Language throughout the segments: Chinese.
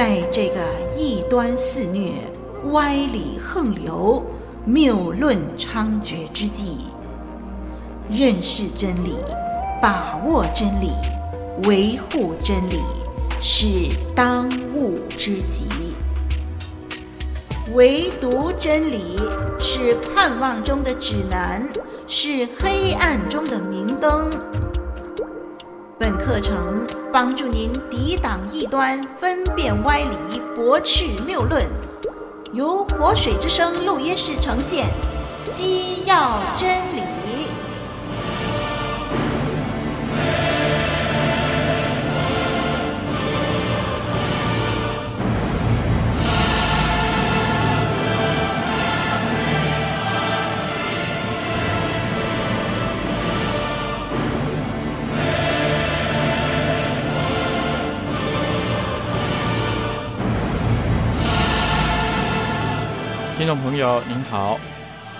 在这个异端肆虐、歪理横流、谬论猖獗之际，认识真理、把握真理、维护真理，是当务之急。唯独真理是盼望中的指南，是黑暗中的明灯。本课程帮助您抵挡异端，分辨歪理，驳斥谬论。由活水之声录音室呈现，基要真理。听众朋友您好，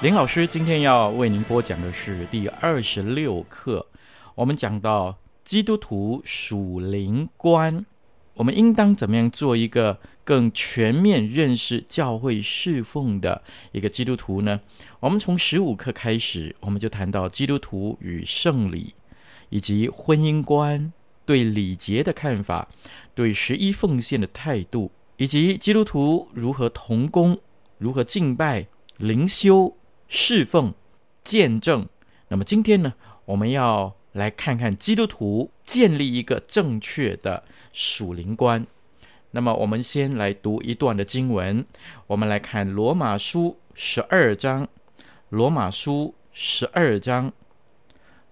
林老师今天要为您播讲的是第二十六课。我们讲到基督徒属灵观，我们应当怎么样做一个更全面认识教会侍奉的一个基督徒呢？我们从十五课开始，我们就谈到基督徒与圣礼，以及婚姻观、对礼节的看法、对十一奉献的态度，以及基督徒如何同工。如何敬拜、灵修、侍奉、见证？那么今天呢，我们要来看看基督徒建立一个正确的属灵观。那么我们先来读一段的经文，我们来看罗马书十二章。罗马书十二章，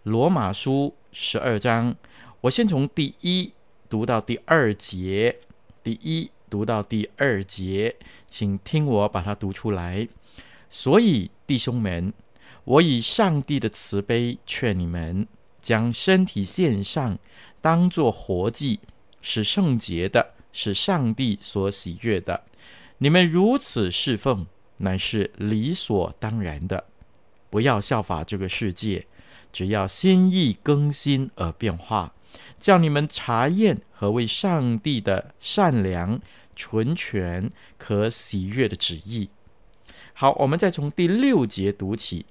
罗马书十二章，我先从第一读到第二节，第一。读到第二节，请听我把它读出来。所以，弟兄们，我以上帝的慈悲劝你们，将身体献上，当作活祭，是圣洁的，是上帝所喜悦的。你们如此侍奉，乃是理所当然的。不要效法这个世界，只要心意更新而变化。叫你们查验何为上帝的善良、纯全、可喜悦的旨意。好，我们再从第六节读起。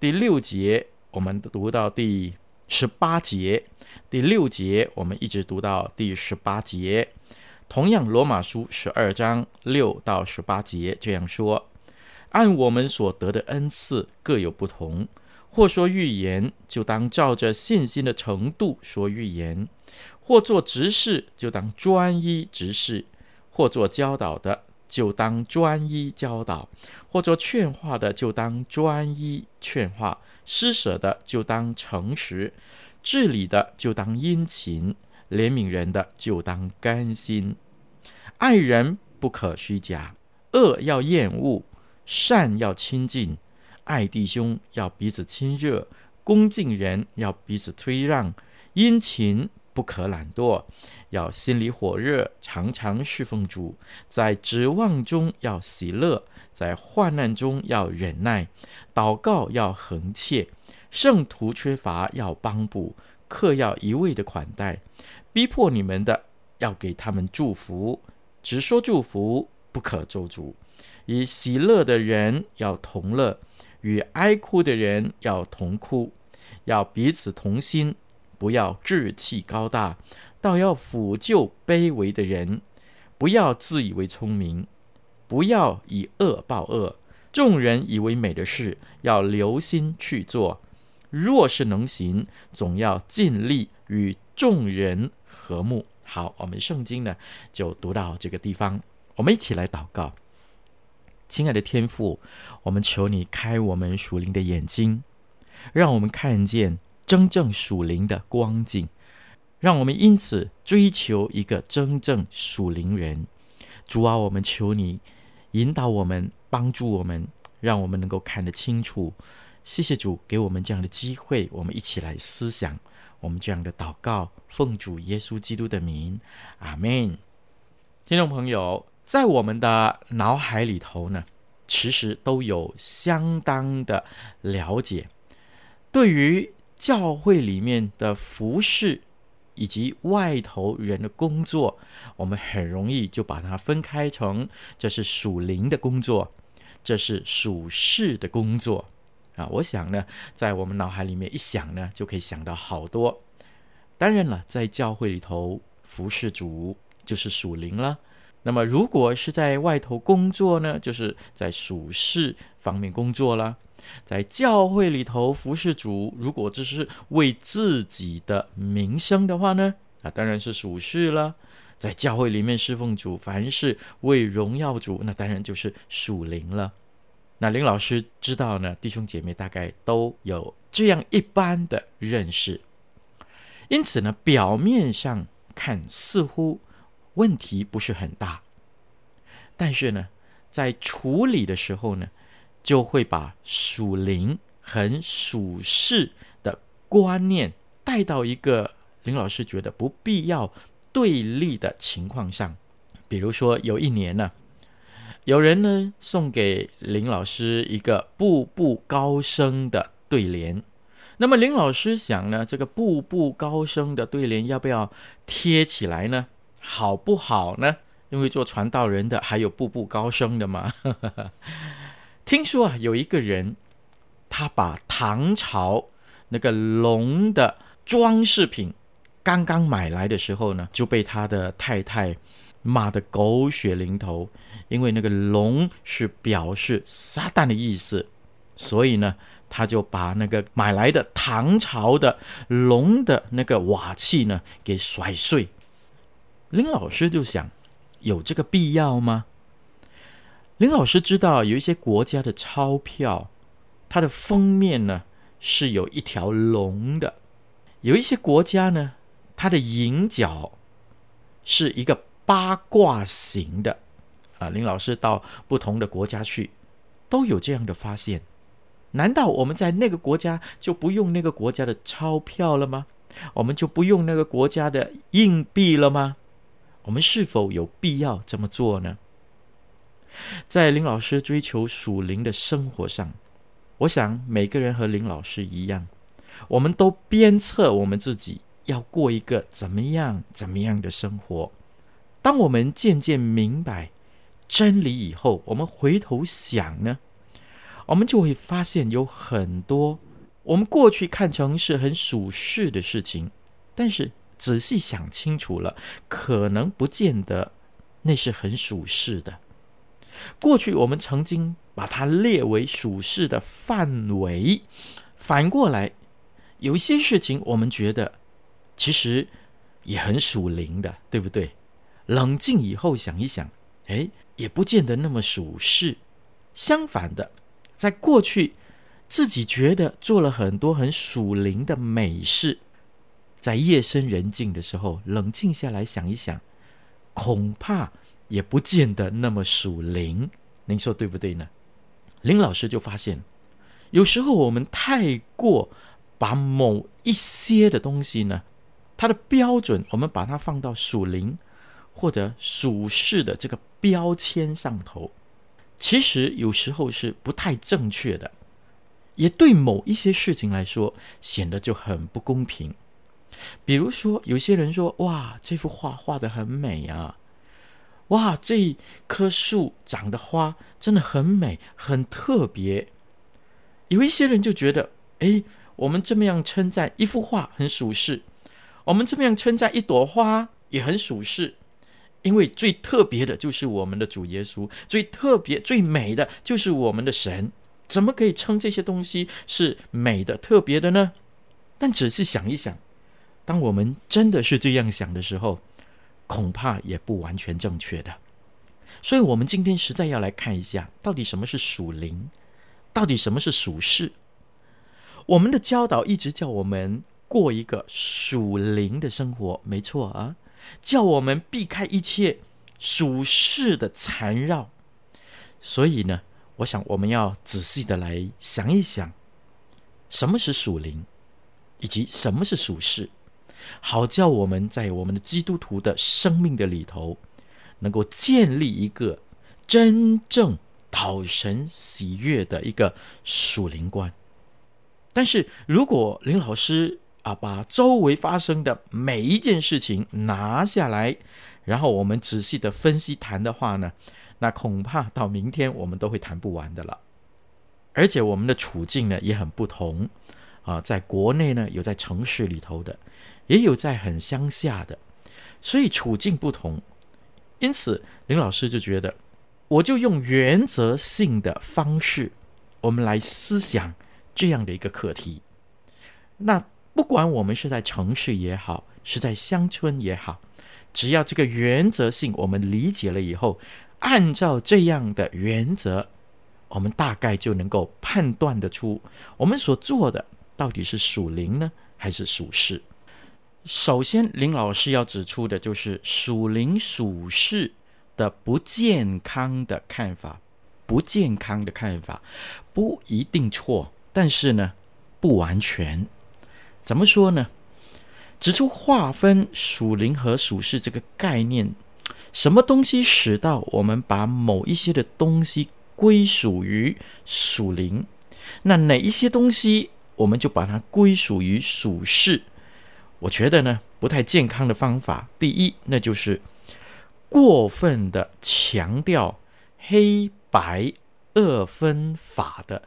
第六节我们读到第十八节，第六节我们一直读到第十八节。同样，罗马书十二章六到十八节这样说：按我们所得的恩赐各有不同。或说预言，就当照着信心的程度说预言；或做执事，就当专一执事；或做教导的，就当专一教导；或做劝化的，就当专一劝化；施舍的，就当诚实；治理的，就当殷勤；怜悯人的，就当甘心；爱人不可虚假，恶要厌恶，善要亲近。爱弟兄要彼此亲热，恭敬人要彼此推让，殷勤不可懒惰，要心里火热，常常侍奉主，在指望中要喜乐，在患难中要忍耐，祷告要恒切，圣徒缺乏要帮补，客要一味的款待，逼迫你们的要给他们祝福，只说祝福，不可咒诅，以喜乐的人要同乐。与哀哭的人要同哭，要彼此同心，不要志气高大，倒要抚救卑微的人；不要自以为聪明，不要以恶报恶。众人以为美的事，要留心去做；若是能行，总要尽力与众人和睦。好，我们圣经呢就读到这个地方，我们一起来祷告。亲爱的天父，我们求你开我们属灵的眼睛，让我们看见真正属灵的光景，让我们因此追求一个真正属灵人。主啊，我们求你引导我们，帮助我们，让我们能够看得清楚。谢谢主给我们这样的机会，我们一起来思想我们这样的祷告，奉主耶稣基督的名，阿门。听众朋友。在我们的脑海里头呢，其实都有相当的了解。对于教会里面的服饰，以及外头人的工作，我们很容易就把它分开成这是属灵的工作，这是属世的工作啊。我想呢，在我们脑海里面一想呢，就可以想到好多。当然了，在教会里头服侍主就是属灵了。那么如果是在外头工作呢，就是在属世方面工作了。在教会里头服侍主，如果这是为自己的名声的话呢，啊，当然是属事了。在教会里面侍奉主，凡是为荣耀主，那当然就是属灵了。那林老师知道呢，弟兄姐妹大概都有这样一般的认识，因此呢，表面上看似乎问题不是很大，但是呢，在处理的时候呢，就会把属灵和属世的观念带到一个林老师觉得不必要对立的情况上。比如说，有一年呢，有人呢送给林老师一个步步高升的对联。那么林老师想呢，这个步步高升的对联要不要贴起来呢？好不好呢？因为做传道人的还有步步高升的嘛。听说啊，有一个人，他把唐朝那个龙的装饰品刚刚买来的时候呢，就被他的太太骂得狗血淋头，因为那个龙是表示撒旦的意思，所以呢，他就把那个买来的唐朝的龙的那个瓦器呢给摔碎。林老师就想，有这个必要吗？林老师知道有一些国家的钞票，它的封面呢是有一条龙的；有一些国家呢，它的银角是一个八卦形的。啊，林老师到不同的国家去，都有这样的发现。难道我们在那个国家就不用那个国家的钞票了吗？我们就不用那个国家的硬币了吗？我们是否有必要这么做呢？在林老师追求属灵的生活上，我想每个人和林老师一样，我们都鞭策我们自己要过一个怎么样、怎么样的生活。当我们渐渐明白真理以后，我们回头想呢，我们就会发现有很多我们过去看成是很属世的事情，但是仔细想清楚了，可能不见得那是很属世的。过去我们曾经把它列为属世的范围，反过来，有一些事情我们觉得其实也很属灵的，对不对？冷静以后想一想，哎，也不见得那么属世。相反的，在过去自己觉得做了很多很属灵的美事，在夜深人静的时候，冷静下来想一想，恐怕。也不见得那么属灵，您说对不对呢？林老师就发现，有时候我们太过把某一些的东西呢，它的标准，我们把它放到属灵或者属世的这个标签上头，其实有时候是不太正确的，也对某一些事情来说显得就很不公平。比如说，有些人说：“哇，这幅画画得很美啊。”哇，这棵树长的花真的很美，很特别。有一些人就觉得，哎，我们这么样称赞一幅画很属世，我们这么样称赞一朵花也很属世，因为最特别的就是我们的主耶稣，最特别、最美的就是我们的神，怎么可以称这些东西是美的、特别的呢？但仔细想一想，当我们真的是这样想的时候，恐怕也不完全正确的，所以，我们今天实在要来看一下，到底什么是属灵，到底什么是属世。我们的教导一直叫我们过一个属灵的生活，没错啊，叫我们避开一切属世的缠绕。所以呢，我想我们要仔细的来想一想，什么是属灵，以及什么是属世。好叫我们在我们的基督徒的生命的里头，能够建立一个真正讨神喜悦的一个属灵观。但是如果林老师啊，把周围发生的每一件事情拿下来，然后我们仔细的分析谈的话呢，那恐怕到明天我们都会谈不完的了。而且我们的处境呢也很不同啊，在国内呢有在城市里头的，也有在很乡下的，所以处境不同。因此，林老师就觉得，我就用原则性的方式，我们来思想这样的一个课题。那不管我们是在城市也好，是在乡村也好，只要这个原则性我们理解了以后，按照这样的原则，我们大概就能够判断得出，我们所做的到底是属灵呢，还是属事？首先，林老师要指出的就是属灵属世的不健康的看法，不健康的看法不一定错，但是呢，不完全。怎么说呢？指出划分属灵和属世这个概念，什么东西使到我们把某一些的东西归属于属灵，那哪一些东西我们就把它归属于属世？我觉得呢，不太健康的方法。第一，那就是过分的强调黑白二分法的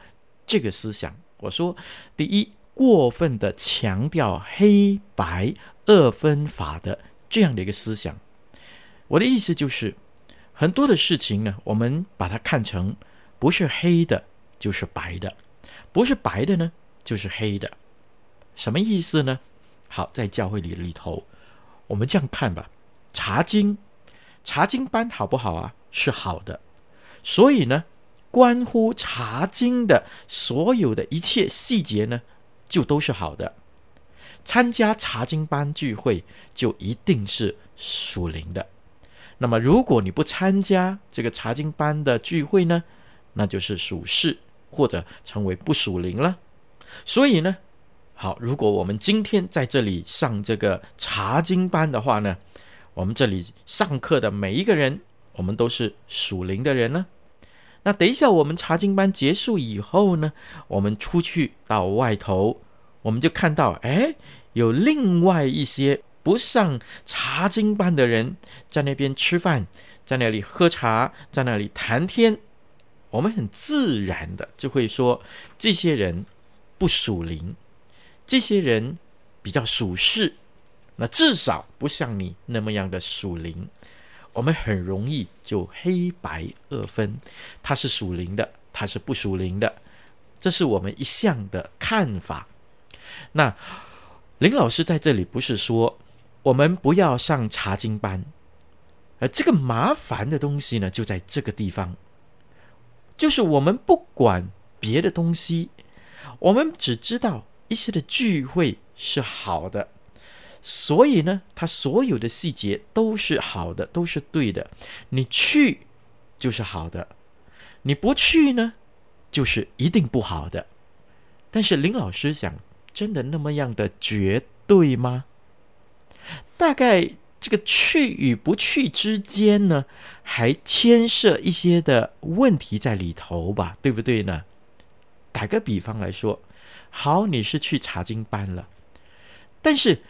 这个思想。我说，第一，过分的强调黑白二分法的这样的一个思想。我的意思就是，很多的事情呢，我们把它看成不是黑的，就是白的；不是白的呢，就是黑的。什么意思呢？好，在教会里里头，我们这样看吧。查经，查经班好不好啊？是好的。所以呢，关乎查经的所有的一切细节呢，就都是好的。参加查经班聚会，就一定是属灵的。那么，如果你不参加这个查经班的聚会呢，那就是属世，或者成为不属灵了。所以呢。好，如果我们今天在这里上这个查经班的话呢，我们这里上课的每一个人，我们都是属灵的人呢。那等一下我们查经班结束以后呢，我们出去到外头，我们就看到，哎，有另外一些不上查经班的人在那边吃饭，在那里喝茶，在那里谈天。我们很自然的就会说，这些人不属灵。这些人比较属世，那至少不像你那么样的属灵。我们很容易就黑白二分，他是属灵的，他是不属灵的，这是我们一向的看法。那林老师在这里不是说我们不要上查经班，而这个麻烦的东西呢，就在这个地方，就是我们不管别的东西，我们只知道。一些的聚会是好的，所以呢，它所有的细节都是好的，都是对的。你去就是好的，你不去呢，就是一定不好的。但是林老师想，真的那么样的绝对吗？大概这个去与不去之间呢，还牵涉一些的问题在里头吧，对不对呢？打个比方来说。好，你是去查经班了，但是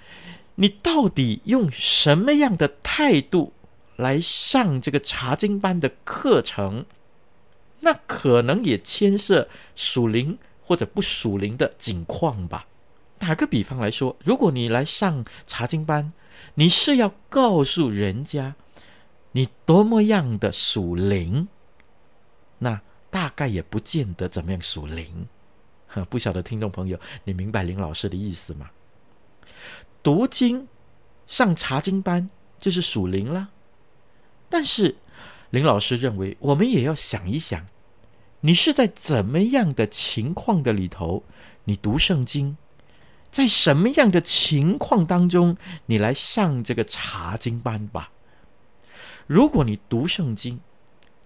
你到底用什么样的态度来上这个查经班的课程？那可能也牵涉属灵或者不属灵的境况吧。打个比方来说，如果你来上查经班，你是要告诉人家你多么样的属灵，那大概也不见得怎么样属灵。不晓得听众朋友，你明白林老师的意思吗？读经、上查经班就是属灵了，但是林老师认为，我们也要想一想，你是在怎么样的情况的里头，你读圣经，在什么样的情况当中，你来上这个查经班吧。如果你读圣经，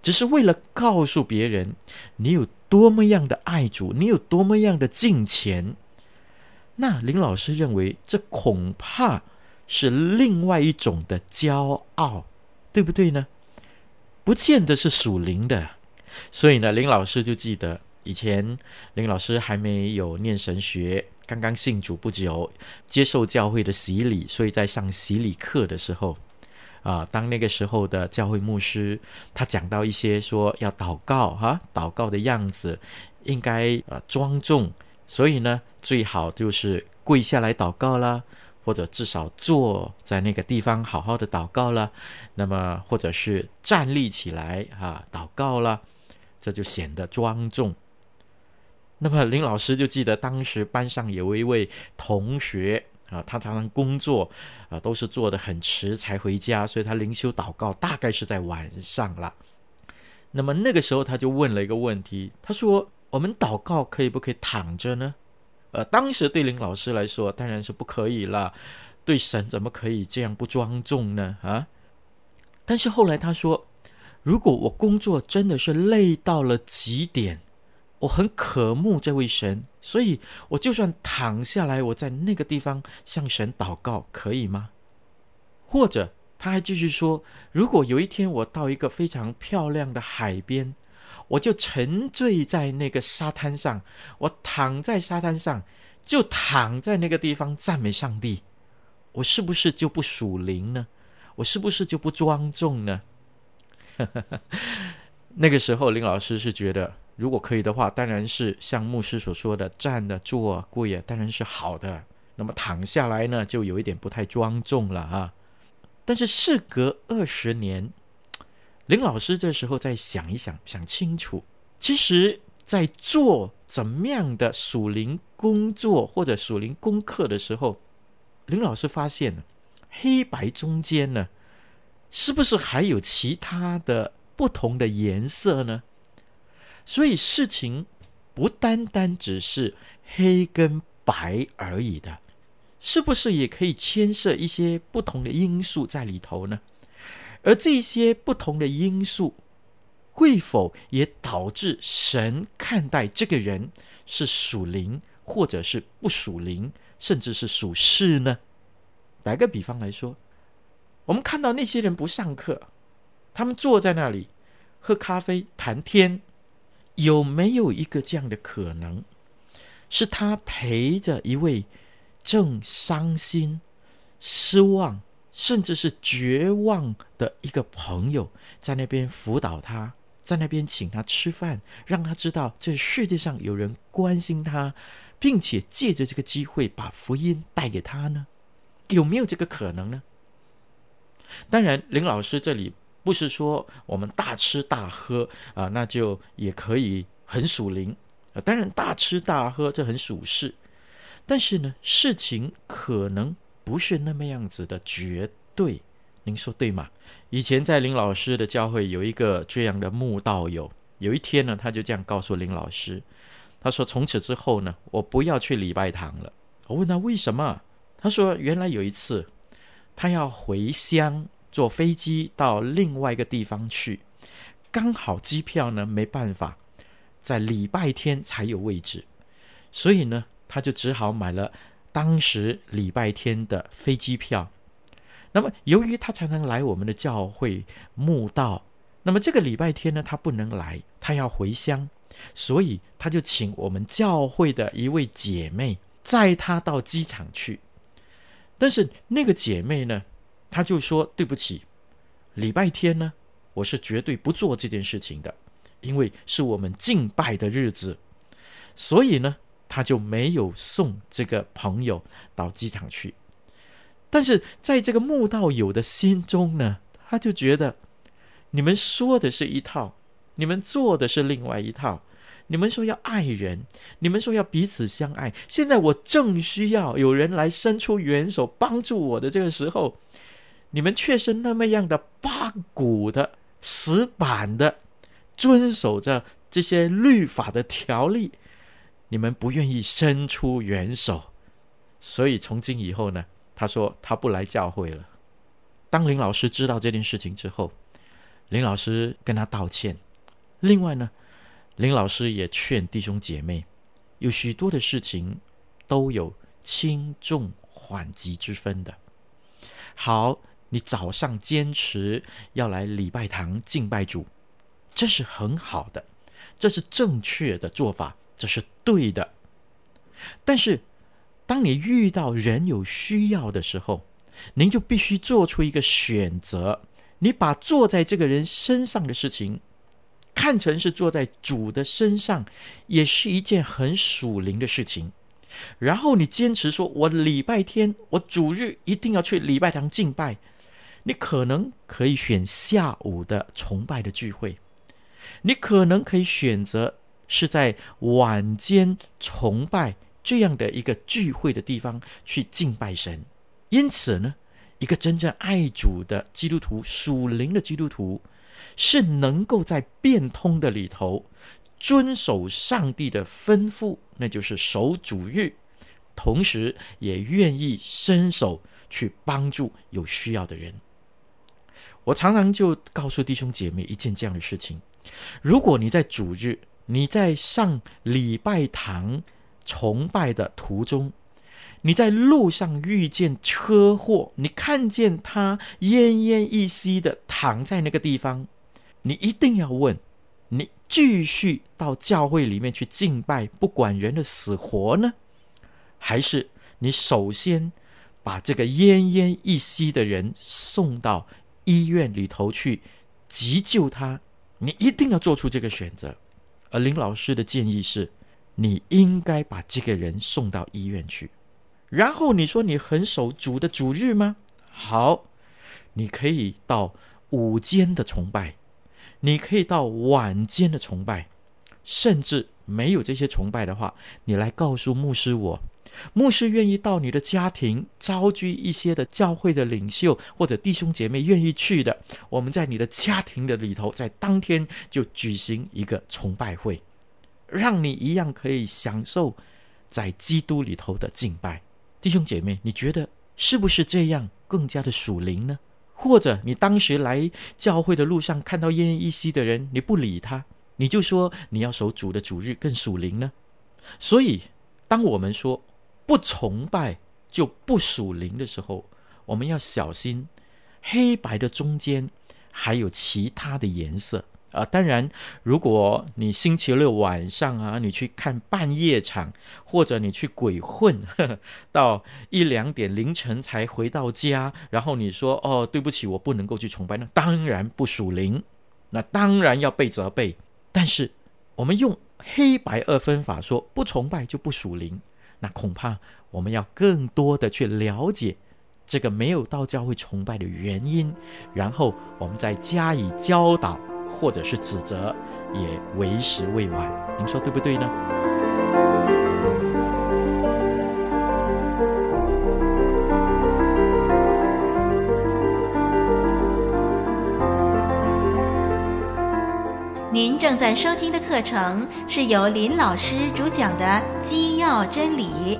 只是为了告诉别人你有多么样的爱主，你有多么样的敬虔，那林老师认为这恐怕是另外一种的骄傲，对不对呢？不见得是属灵的。所以呢，林老师就记得以前林老师还没有念神学，刚刚信主不久，接受教会的洗礼，所以在上洗礼课的时候，啊，当那个时候的教会牧师他讲到一些说要祷告哈、祷告的样子应该呃庄重，所以呢，最好就是跪下来祷告啦。或者至少坐在那个地方好好的祷告了，那么或者是站立起来啊祷告了，这就显得庄重。那么林老师就记得当时班上有一位同学啊，他常常工作啊都是做的很迟才回家，所以他灵修祷告大概是在晚上了。那么那个时候他就问了一个问题，他说：“我们祷告可以不可以躺着呢？”呃，当时对林老师来说当然是不可以了，对神怎么可以这样不庄重呢？啊！但是后来他说，如果我工作真的是累到了极点，我很渴慕这位神，所以我就算躺下来，我在那个地方向神祷告，可以吗？或者他还继续说，如果有一天我到一个非常漂亮的海边。我就沉醉在那个沙滩上，我躺在沙滩上，就躺在那个地方赞美上帝。我是不是就不属灵呢？我是不是就不庄重呢？那个时候，林老师是觉得，如果可以的话，当然是像牧师所说的，站的、坐啊、跪啊，当然是好的。那么躺下来呢，就有一点不太庄重了啊。但是事隔二十年。林老师这时候再想一想，想清楚，其实，在做怎么样的属灵工作或者属灵功课的时候，林老师发现，黑白中间呢，是不是还有其他的不同的颜色呢？所以事情不单单只是黑跟白而已的，是不是也可以牵涉一些不同的因素在里头呢？而这些不同的因素，会否也导致神看待这个人是属灵，或者是不属灵，甚至是属世呢？打个比方来说，我们看到那些人不上课，他们坐在那里喝咖啡谈天，有没有一个这样的可能，是他陪着一位正伤心、失望，甚至是绝望的一个朋友，在那边辅导他，在那边请他吃饭，让他知道这世界上有人关心他，并且借着这个机会把福音带给他呢？有没有这个可能呢？当然，林老师这里不是说我们大吃大喝啊，那就也可以很属灵啊。当然，大吃大喝这很属事，但是呢，事情可能。不是那么样子的绝对，您说对吗？以前在林老师的教会有一个这样的慕道友，有一天呢，他就这样告诉林老师，他说：“从此之后呢，我不要去礼拜堂了。”我问他为什么？他说：“原来有一次，他要回乡，坐飞机到另外一个地方去，刚好机票呢没办法在礼拜天才有位置，所以呢，他就只好买了。”当时礼拜天的飞机票，那么由于他常常来我们的教会慕道，那么这个礼拜天呢，他不能来，他要回乡，所以他就请我们教会的一位姐妹载他到机场去。但是那个姐妹呢，他就说：“对不起，礼拜天呢，我是绝对不做这件事情的，因为是我们敬拜的日子，所以呢。”他就没有送这个朋友到机场去，但是在这个慕道友的心中呢，他就觉得你们说的是一套，你们做的是另外一套。你们说要爱人，你们说要彼此相爱，现在我正需要有人来伸出援手帮助我的这个时候，你们却是那么样的八股的、死板的，遵守着这些律法的条例。你们不愿意伸出援手，所以从今以后呢，他说他不来教会了。当林老师知道这件事情之后，林老师跟他道歉。另外呢，林老师也劝弟兄姐妹，有许多的事情都有轻重缓急之分的。好，你早上坚持要来礼拜堂敬拜主，这是很好的。这是正确的做法，这是对的。但是，当你遇到人有需要的时候，您就必须做出一个选择。你把坐在这个人身上的事情看成是坐在主的身上，也是一件很属灵的事情。然后你坚持说：“我礼拜天，我主日一定要去礼拜堂敬拜。”你可能可以选下午的崇拜的聚会，你可能可以选择是在晚间崇拜这样的一个聚会的地方去敬拜神。因此呢，一个真正爱主的基督徒，属灵的基督徒，是能够在变通的里头遵守上帝的吩咐，那就是守主日，同时也愿意伸手去帮助有需要的人。我常常就告诉弟兄姐妹一件这样的事情：如果你在主日，你在上礼拜堂崇拜的途中，你在路上遇见车祸，你看见他奄奄一息的躺在那个地方，你一定要问：你继续到教会里面去敬拜，不管人的死活呢？还是你首先把这个奄奄一息的人送到？医院里头去急救他，你一定要做出这个选择。而林老师的建议是，你应该把这个人送到医院去。然后你说你很守主的主日吗？好，你可以到午间的崇拜，你可以到晚间的崇拜，甚至没有这些崇拜的话，你来告诉牧师我。牧师愿意到你的家庭召集一些的教会的领袖或者弟兄姐妹愿意去的，我们在你的家庭的里头，在当天就举行一个崇拜会，让你一样可以享受在基督里头的敬拜。弟兄姐妹，你觉得是不是这样更加的属灵呢？或者你当时来教会的路上看到奄奄一息的人，你不理他，你就说你要守主的主日更属灵呢？所以当我们说，不崇拜就不属灵的时候，我们要小心。黑白的中间还有其他的颜色啊！当然，如果你星期六晚上啊，你去看半夜场，或者你去鬼混呵呵，到一两点凌晨才回到家，然后你说：“哦，对不起，我不能够去崇拜。”那当然不属灵，那当然要被责备。但是我们用黑白二分法说，不崇拜就不属灵。那恐怕我们要更多的去了解这个没有到教会崇拜的原因，然后我们再加以教导或者是指责，也为时未晚。您说对不对呢？您正在收听的课程是由林老师主讲的《基要真理》，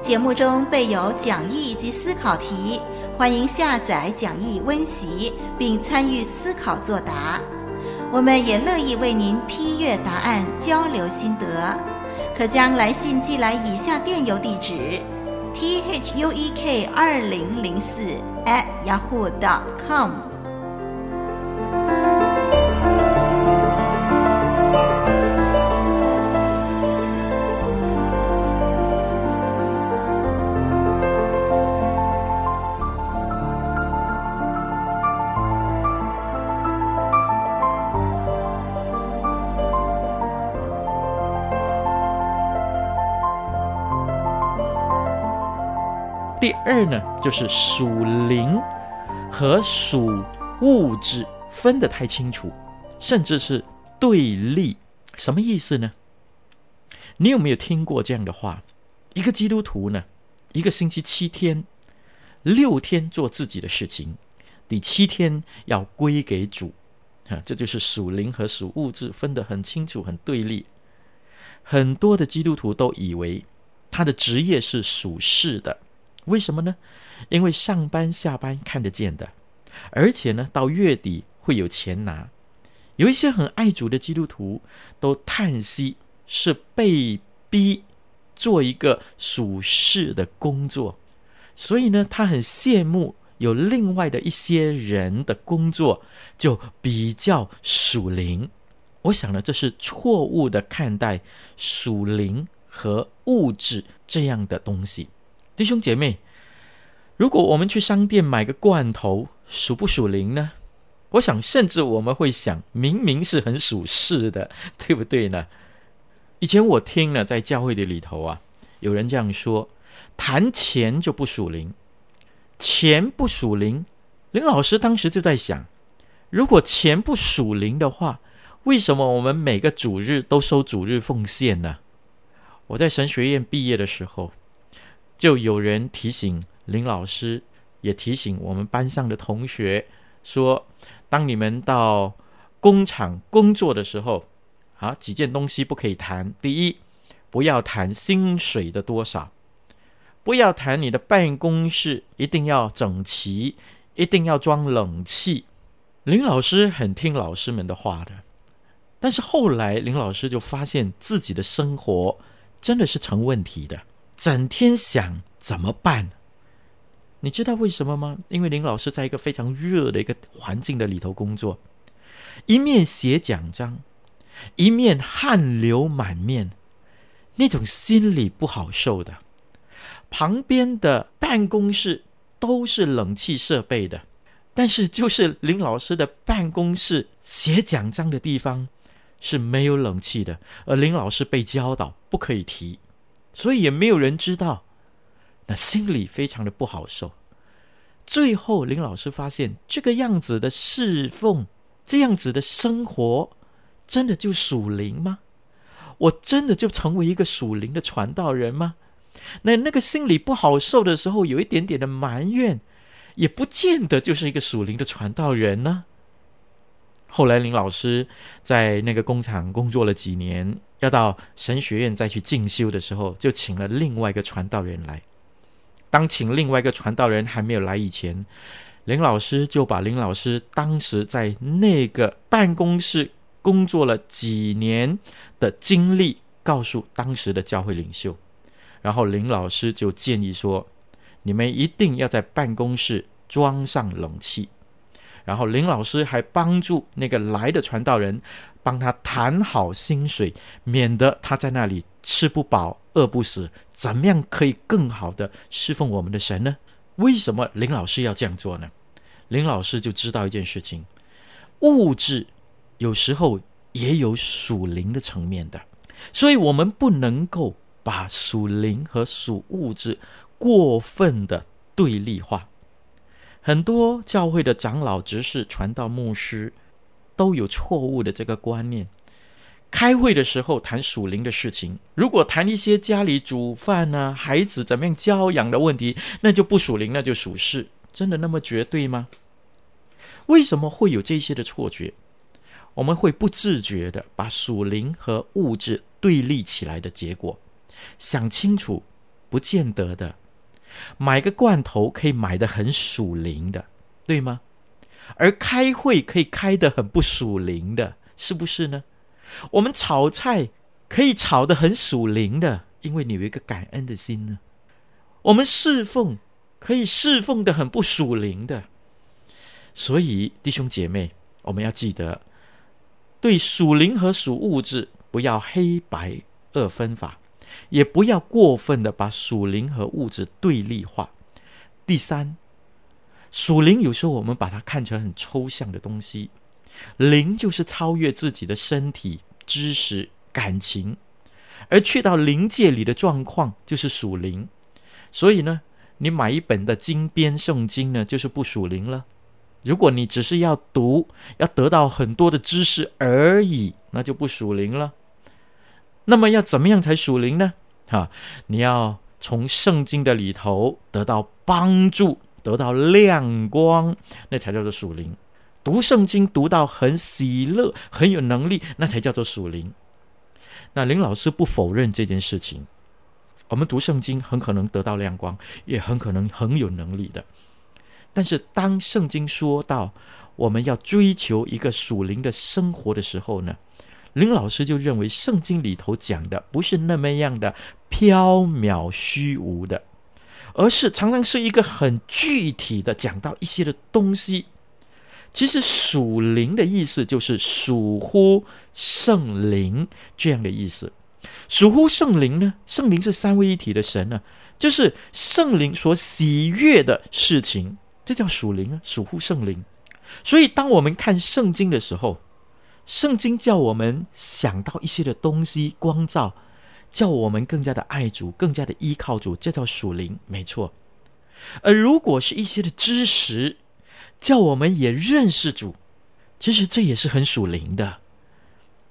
节目中备有讲义及思考题，欢迎下载讲义温习并参与思考作答。我们也乐意为您批阅答案，交流心得。可将来信寄来以下电邮地址：t h u e k 二零零四 at yahoo dot com 第二呢，就是属灵和属物质分得太清楚，甚至是对立。什么意思呢？你有没有听过这样的话？一个基督徒呢，一个星期七天，六天做自己的事情，第七天要归给主。啊，这就是属灵和属物质分得很清楚、很对立。很多的基督徒都以为他的职业是属世的。为什么呢？因为上班下班看得见的，而且呢，到月底会有钱拿。有一些很爱主的基督徒都叹息，是被逼做一个属世的工作，所以呢，他很羡慕有另外的一些人的工作就比较属灵。我想呢，这是错误的看待属灵和物质这样的东西。弟兄姐妹，如果我们去商店买个罐头，属不属灵呢？我想，甚至我们会想，明明是很属事的，对不对呢？以前我听了在教会的里头啊，有人这样说：谈钱就不属灵，钱不属灵。林老师当时就在想，如果钱不属灵的话，为什么我们每个主日都收主日奉献呢？我在神学院毕业的时候，就有人提醒林老师，也提醒我们班上的同学说。当你们到工厂工作的时候，啊，几件东西不可以谈。第一，不要谈薪水的多少，不要谈你的办公室一定要整齐，一定要装冷气。林老师很听老师们的话的，但是后来林老师就发现自己的生活真的是成问题的，整天想怎么办。你知道为什么吗？因为林老师在一个非常热的一个环境的里头工作，一面写讲章，一面汗流满面，那种心里不好受的。旁边的办公室都是冷气设备的，但是就是林老师的办公室写讲章的地方是没有冷气的，而林老师被教导不可以提，所以也没有人知道。那心里非常的不好受。最后，林老师发现这个样子的侍奉，这样子的生活，真的就属灵吗？我真的就成为一个属灵的传道人吗？那那个心里不好受的时候，有一点点的埋怨，也不见得就是一个属灵的传道人呢。后来，林老师在那个工厂工作了几年，要到神学院再去进修的时候，就请了另外一个传道人来。当请另外一个传道人还没有来以前，林老师就把林老师当时在那个办公室工作了几年的经历告诉当时的教会领袖，然后林老师就建议说：“你们一定要在办公室装上冷气。”然后林老师还帮助那个来的传道人帮他谈好薪水，免得他在那里吃不饱。饿不死，怎么样可以更好的侍奉我们的神呢？为什么林老师要这样做呢？林老师就知道一件事情：物质有时候也有属灵的层面的，所以我们不能够把属灵和属物质过分的对立化。很多教会的长老、执事、传道、牧师都有错误的这个观念。开会的时候谈属灵的事情，如果谈一些家里煮饭呢、孩子怎么样教养的问题，那就不属灵，那就属世。真的那么绝对吗？为什么会有这些的错觉？我们会不自觉的把属灵和物质对立起来的结果，想清楚，不见得的。买个罐头可以买得很属灵的，对吗？而开会可以开得很不属灵的，是不是呢？我们炒菜可以炒得很属灵的，因为你有一个感恩的心呢。我们侍奉可以侍奉得很不属灵的，所以弟兄姐妹，我们要记得，对属灵和属物质不要黑白二分法，也不要过分的把属灵和物质对立化。第三，属灵有时候我们把它看成很抽象的东西。灵就是超越自己的身体、知识、感情，而去到灵界里的状况就是属灵。所以呢，你买一本的经编圣经呢，就是不属灵了。如果你只是要读，要得到很多的知识而已，那就不属灵了。那么要怎么样才属灵呢？哈，你要从圣经的里头得到帮助，得到亮光，那才叫做属灵。读圣经读到很喜乐、很有能力，那才叫做属灵。那林老师不否认这件事情。我们读圣经很可能得到亮光，也很可能很有能力的。但是当圣经说到我们要追求一个属灵的生活的时候呢，林老师就认为圣经里头讲的不是那么样的缥缈虚无的，而是常常是一个很具体的讲到一些的东西。其实属灵的意思就是属乎圣灵这样的意思。属乎圣灵呢？圣灵是三位一体的神呢，就是圣灵所喜悦的事情，这叫属灵啊，属乎圣灵。所以，当我们看圣经的时候，圣经叫我们想到一些的东西，光照，叫我们更加的爱主，更加的依靠主，这叫属灵，没错。而如果是一些的知识，叫我们也认识主，其实这也是很属灵的。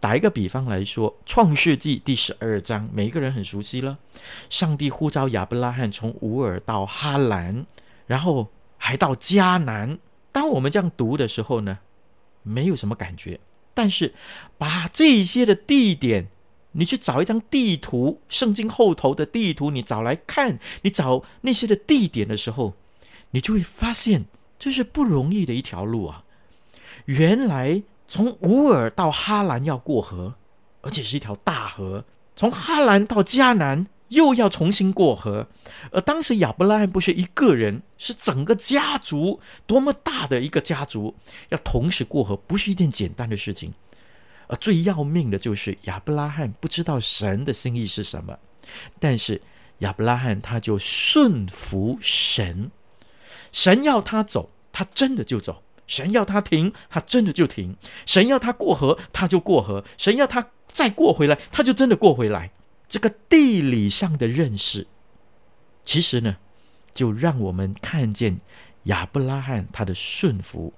打一个比方来说，《创世纪》第十二章，每一个人很熟悉了。上帝呼召亚伯拉罕从乌尔到哈兰，然后还到迦南。当我们这样读的时候呢，没有什么感觉。但是把这些的地点，你去找一张地图，圣经后头的地图，你找来看，你找那些的地点的时候，你就会发现这是不容易的一条路啊！原来。从乌尔到哈兰要过河，而且是一条大河。从哈兰到迦南又要重新过河。而当时亚伯拉罕不是一个人，是整个家族，多么大的一个家族，要同时过河，不是一件简单的事情。而最要命的就是亚伯拉罕不知道神的心意是什么，但是亚伯拉罕他就顺服神，神要他走，他真的就走。神要他停，他真的就停；神要他过河，他就过河；神要他再过回来，他就真的过回来。这个地理上的认识，其实呢，就让我们看见亚伯拉罕他的顺服。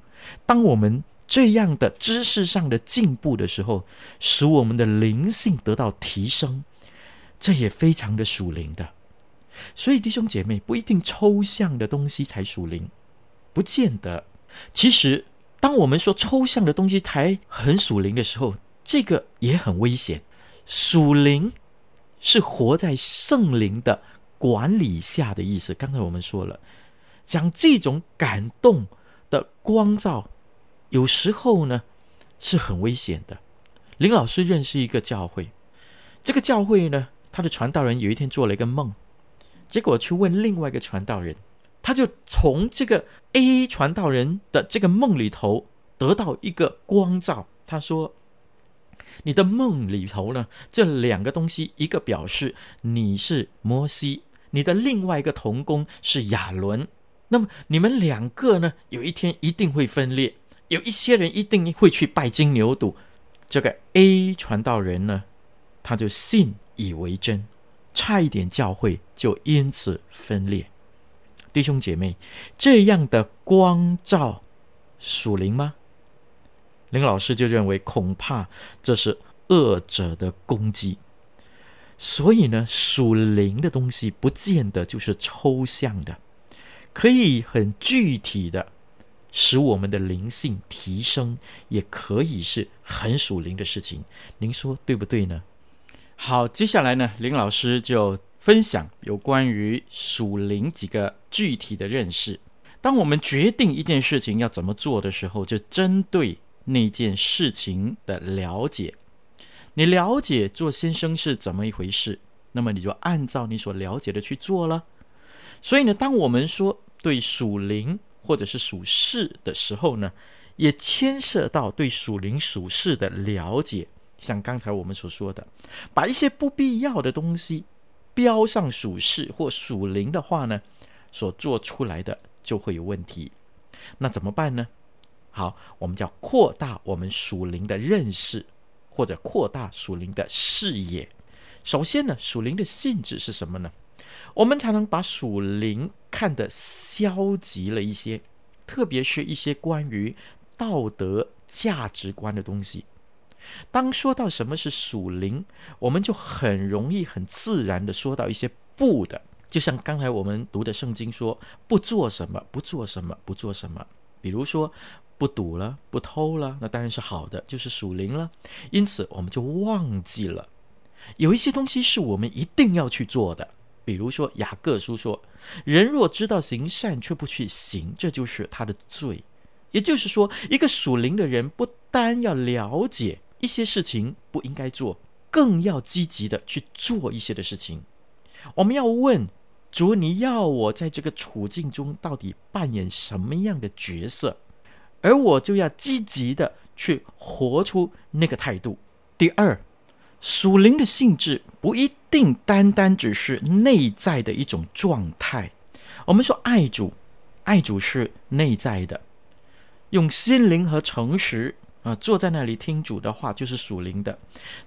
当我们这样的知识上的进步的时候，使我们的灵性得到提升，这也非常的属灵的。所以弟兄姐妹，不一定抽象的东西才属灵，不见得。其实，当我们说抽象的东西才很属灵的时候，这个也很危险。属灵是活在圣灵的管理下的意思。刚才我们说了，讲这种感动的光照，有时候呢是很危险的。林老师认识一个教会，这个教会呢，他的传道人有一天做了一个梦，结果去问另外一个传道人。他就从这个 A 传道人的这个梦里头得到一个光照。他说：“你的梦里头呢，这两个东西，一个表示你是摩西，你的另外一个同工是亚伦。那么你们两个呢，有一天一定会分裂，有一些人一定会去拜金牛犊。这个 A 传道人呢，他就信以为真，差一点教会就因此分裂。”弟兄姐妹，这样的光照属灵吗？林老师就认为，恐怕这是恶者的攻击。所以呢，属灵的东西不见得就是抽象的，可以很具体的使我们的灵性提升，也可以是很属灵的事情。您说对不对呢？好，接下来呢，林老师就。分享有关于属灵几个具体的认识。当我们决定一件事情要怎么做的时候，就针对那件事情的了解。你了解做先生是怎么一回事，那么你就按照你所了解的去做了。所以呢，当我们说对属灵或者是属世的时候呢，也牵涉到对属灵属世的了解。像刚才我们所说的，把一些不必要的东西。标上属世或属灵的话呢，所做出来的就会有问题。那怎么办呢？好，我们叫扩大我们属灵的认识，或者扩大属灵的视野。首先呢，属灵的性质是什么呢？我们常常把属灵看得消极了一些，特别是一些关于道德价值观的东西。当说到什么是属灵，我们就很容易、很自然的说到一些不的，就像刚才我们读的圣经说，不做什么，不做什么，不做什么。比如说，不赌了，不偷了，那当然是好的，就是属灵了。因此，我们就忘记了有一些东西是我们一定要去做的。比如说，雅各书说，人若知道行善却不去行，这就是他的罪。也就是说，一个属灵的人不单要了解。一些事情不应该做，更要积极的去做一些的事情。我们要问主，你要我在这个处境中到底扮演什么样的角色？而我就要积极的去活出那个态度。第二，属灵的性质不一定单单只是内在的一种状态。我们说爱主，爱主是内在的，用心灵和诚实啊、坐在那里听主的话，就是属灵的。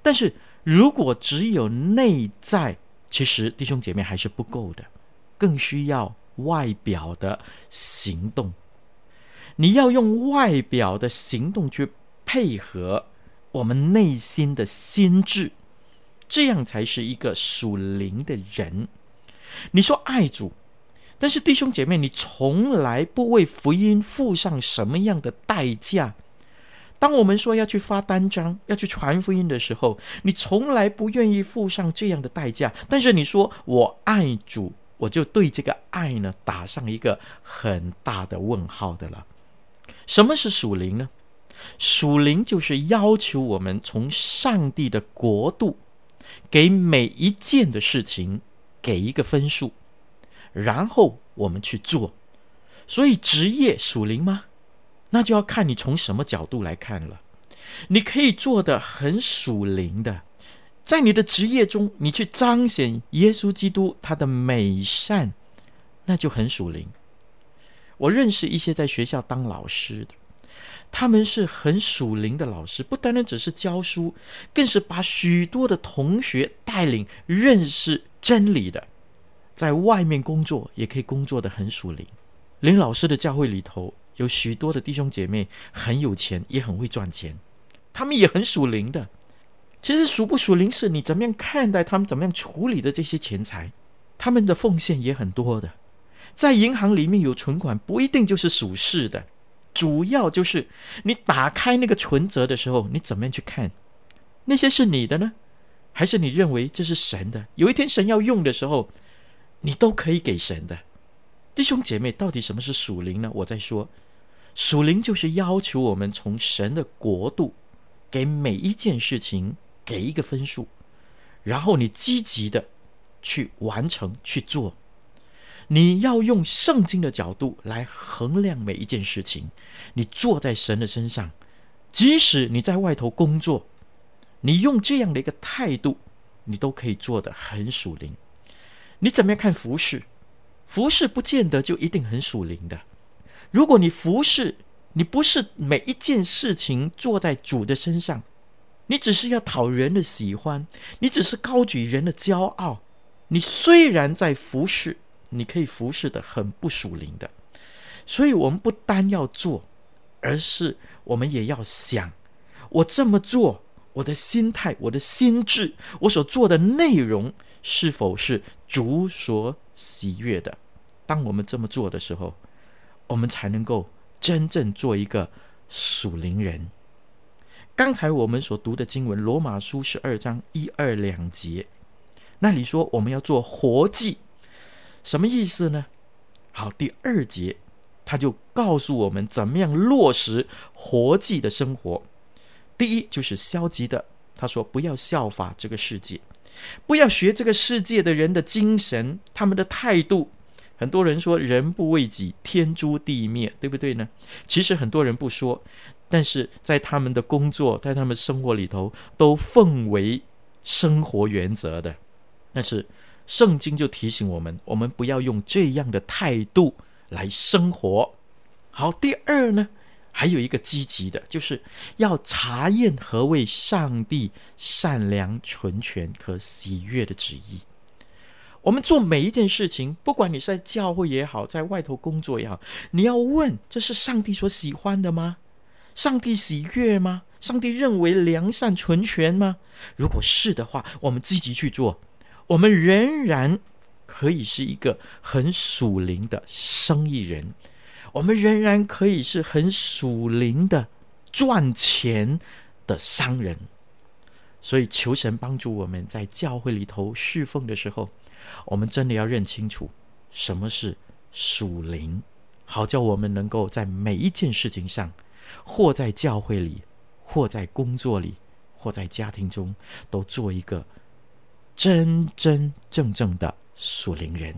但是如果只有内在，其实弟兄姐妹还是不够的，更需要外表的行动。你要用外表的行动去配合我们内心的心智，这样才是一个属灵的人。你说爱主，但是弟兄姐妹，你从来不为福音付上什么样的代价？当我们说要去发单张、要去传福音的时候，你从来不愿意付上这样的代价。但是你说我爱主，我就对这个爱呢打上一个很大的问号的了。什么是属灵呢？属灵就是要求我们从上帝的国度，给每一件的事情给一个分数，然后我们去做。所以职业属灵吗？那就要看你从什么角度来看了。你可以做得很属灵的，在你的职业中，你去彰显耶稣基督他的美善，那就很属灵。我认识一些在学校当老师的，他们是很属灵的老师，不单单只是教书，更是把许多的同学带领认识真理的。在外面工作也可以工作的很属灵。林老师的教会里头有许多的弟兄姐妹很有钱，也很会赚钱，他们也很属灵的。其实属不属灵是你怎么样看待他们，怎么样处理的这些钱财，他们的奉献也很多的。在银行里面有存款，不一定就是属世的，主要就是你打开那个存折的时候，你怎么样去看？那些是你的呢，还是你认为这是神的？有一天神要用的时候，你都可以给神的。弟兄姐妹，到底什么是属灵呢？我在说，属灵就是要求我们从神的国度，给每一件事情给一个分数，然后你积极的去完成去做。你要用圣经的角度来衡量每一件事情。你坐在神的身上，即使你在外头工作，你用这样的一个态度，你都可以做得很属灵。你怎么样看服侍？服侍不见得就一定很属灵的。如果你服侍，你不是每一件事情做在主的身上，你只是要讨人的喜欢，你只是高举人的骄傲。你虽然在服侍。你可以服侍的很不属灵的，所以我们不单要做，而是我们也要想：我这么做，我的心态、我的心智、我所做的内容，是否是主所喜悦的？当我们这么做的时候，我们才能够真正做一个属灵人。刚才我们所读的经文《罗马书》十二章一二两节，那里说我们要做活祭。什么意思呢？好，第二节他就告诉我们怎么样落实活祭的生活。第一就是消极的，他说不要效法这个世界，不要学这个世界的人的精神，他们的态度。很多人说人不为己，天诛地灭，对不对呢？其实很多人不说，但是在他们的工作，在他们生活里头，都奉为生活原则的。但是。圣经就提醒我们，我们不要用这样的态度来生活。好，第二呢，还有一个积极的，就是要查验何为上帝善良、纯全、和喜悦的旨意。我们做每一件事情，不管你是在教会也好，在外头工作也好，你要问：这是上帝所喜欢的吗？上帝喜悦吗？上帝认为良善、纯全吗？如果是的话，我们积极去做。我们仍然可以是一个很属灵的生意人，我们仍然可以是很属灵的赚钱的商人。所以求神帮助我们在教会里头侍奉的时候，我们真的要认清楚什么是属灵，好叫我们能够在每一件事情上，或在教会里，或在工作里，或在家庭中，都做一个。真真正正的属灵人。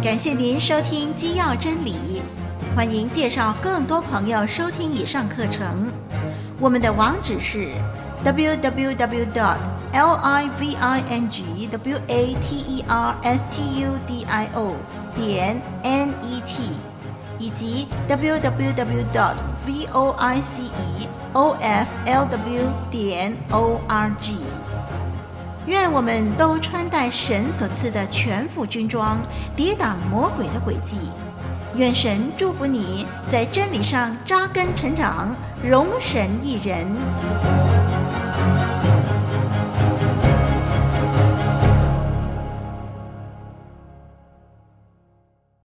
感谢您收听机要真理，欢迎介绍更多朋友收听以上课程，我们的网址是 www dot。L I V I N G W A T E R S T U D I O 点 net，以及 W W W dot V O I C E O F L W 点 org。愿我们都穿戴神所赐的全副军装，抵挡魔鬼的诡计。愿神祝福你在真理上扎根成长，荣神益人。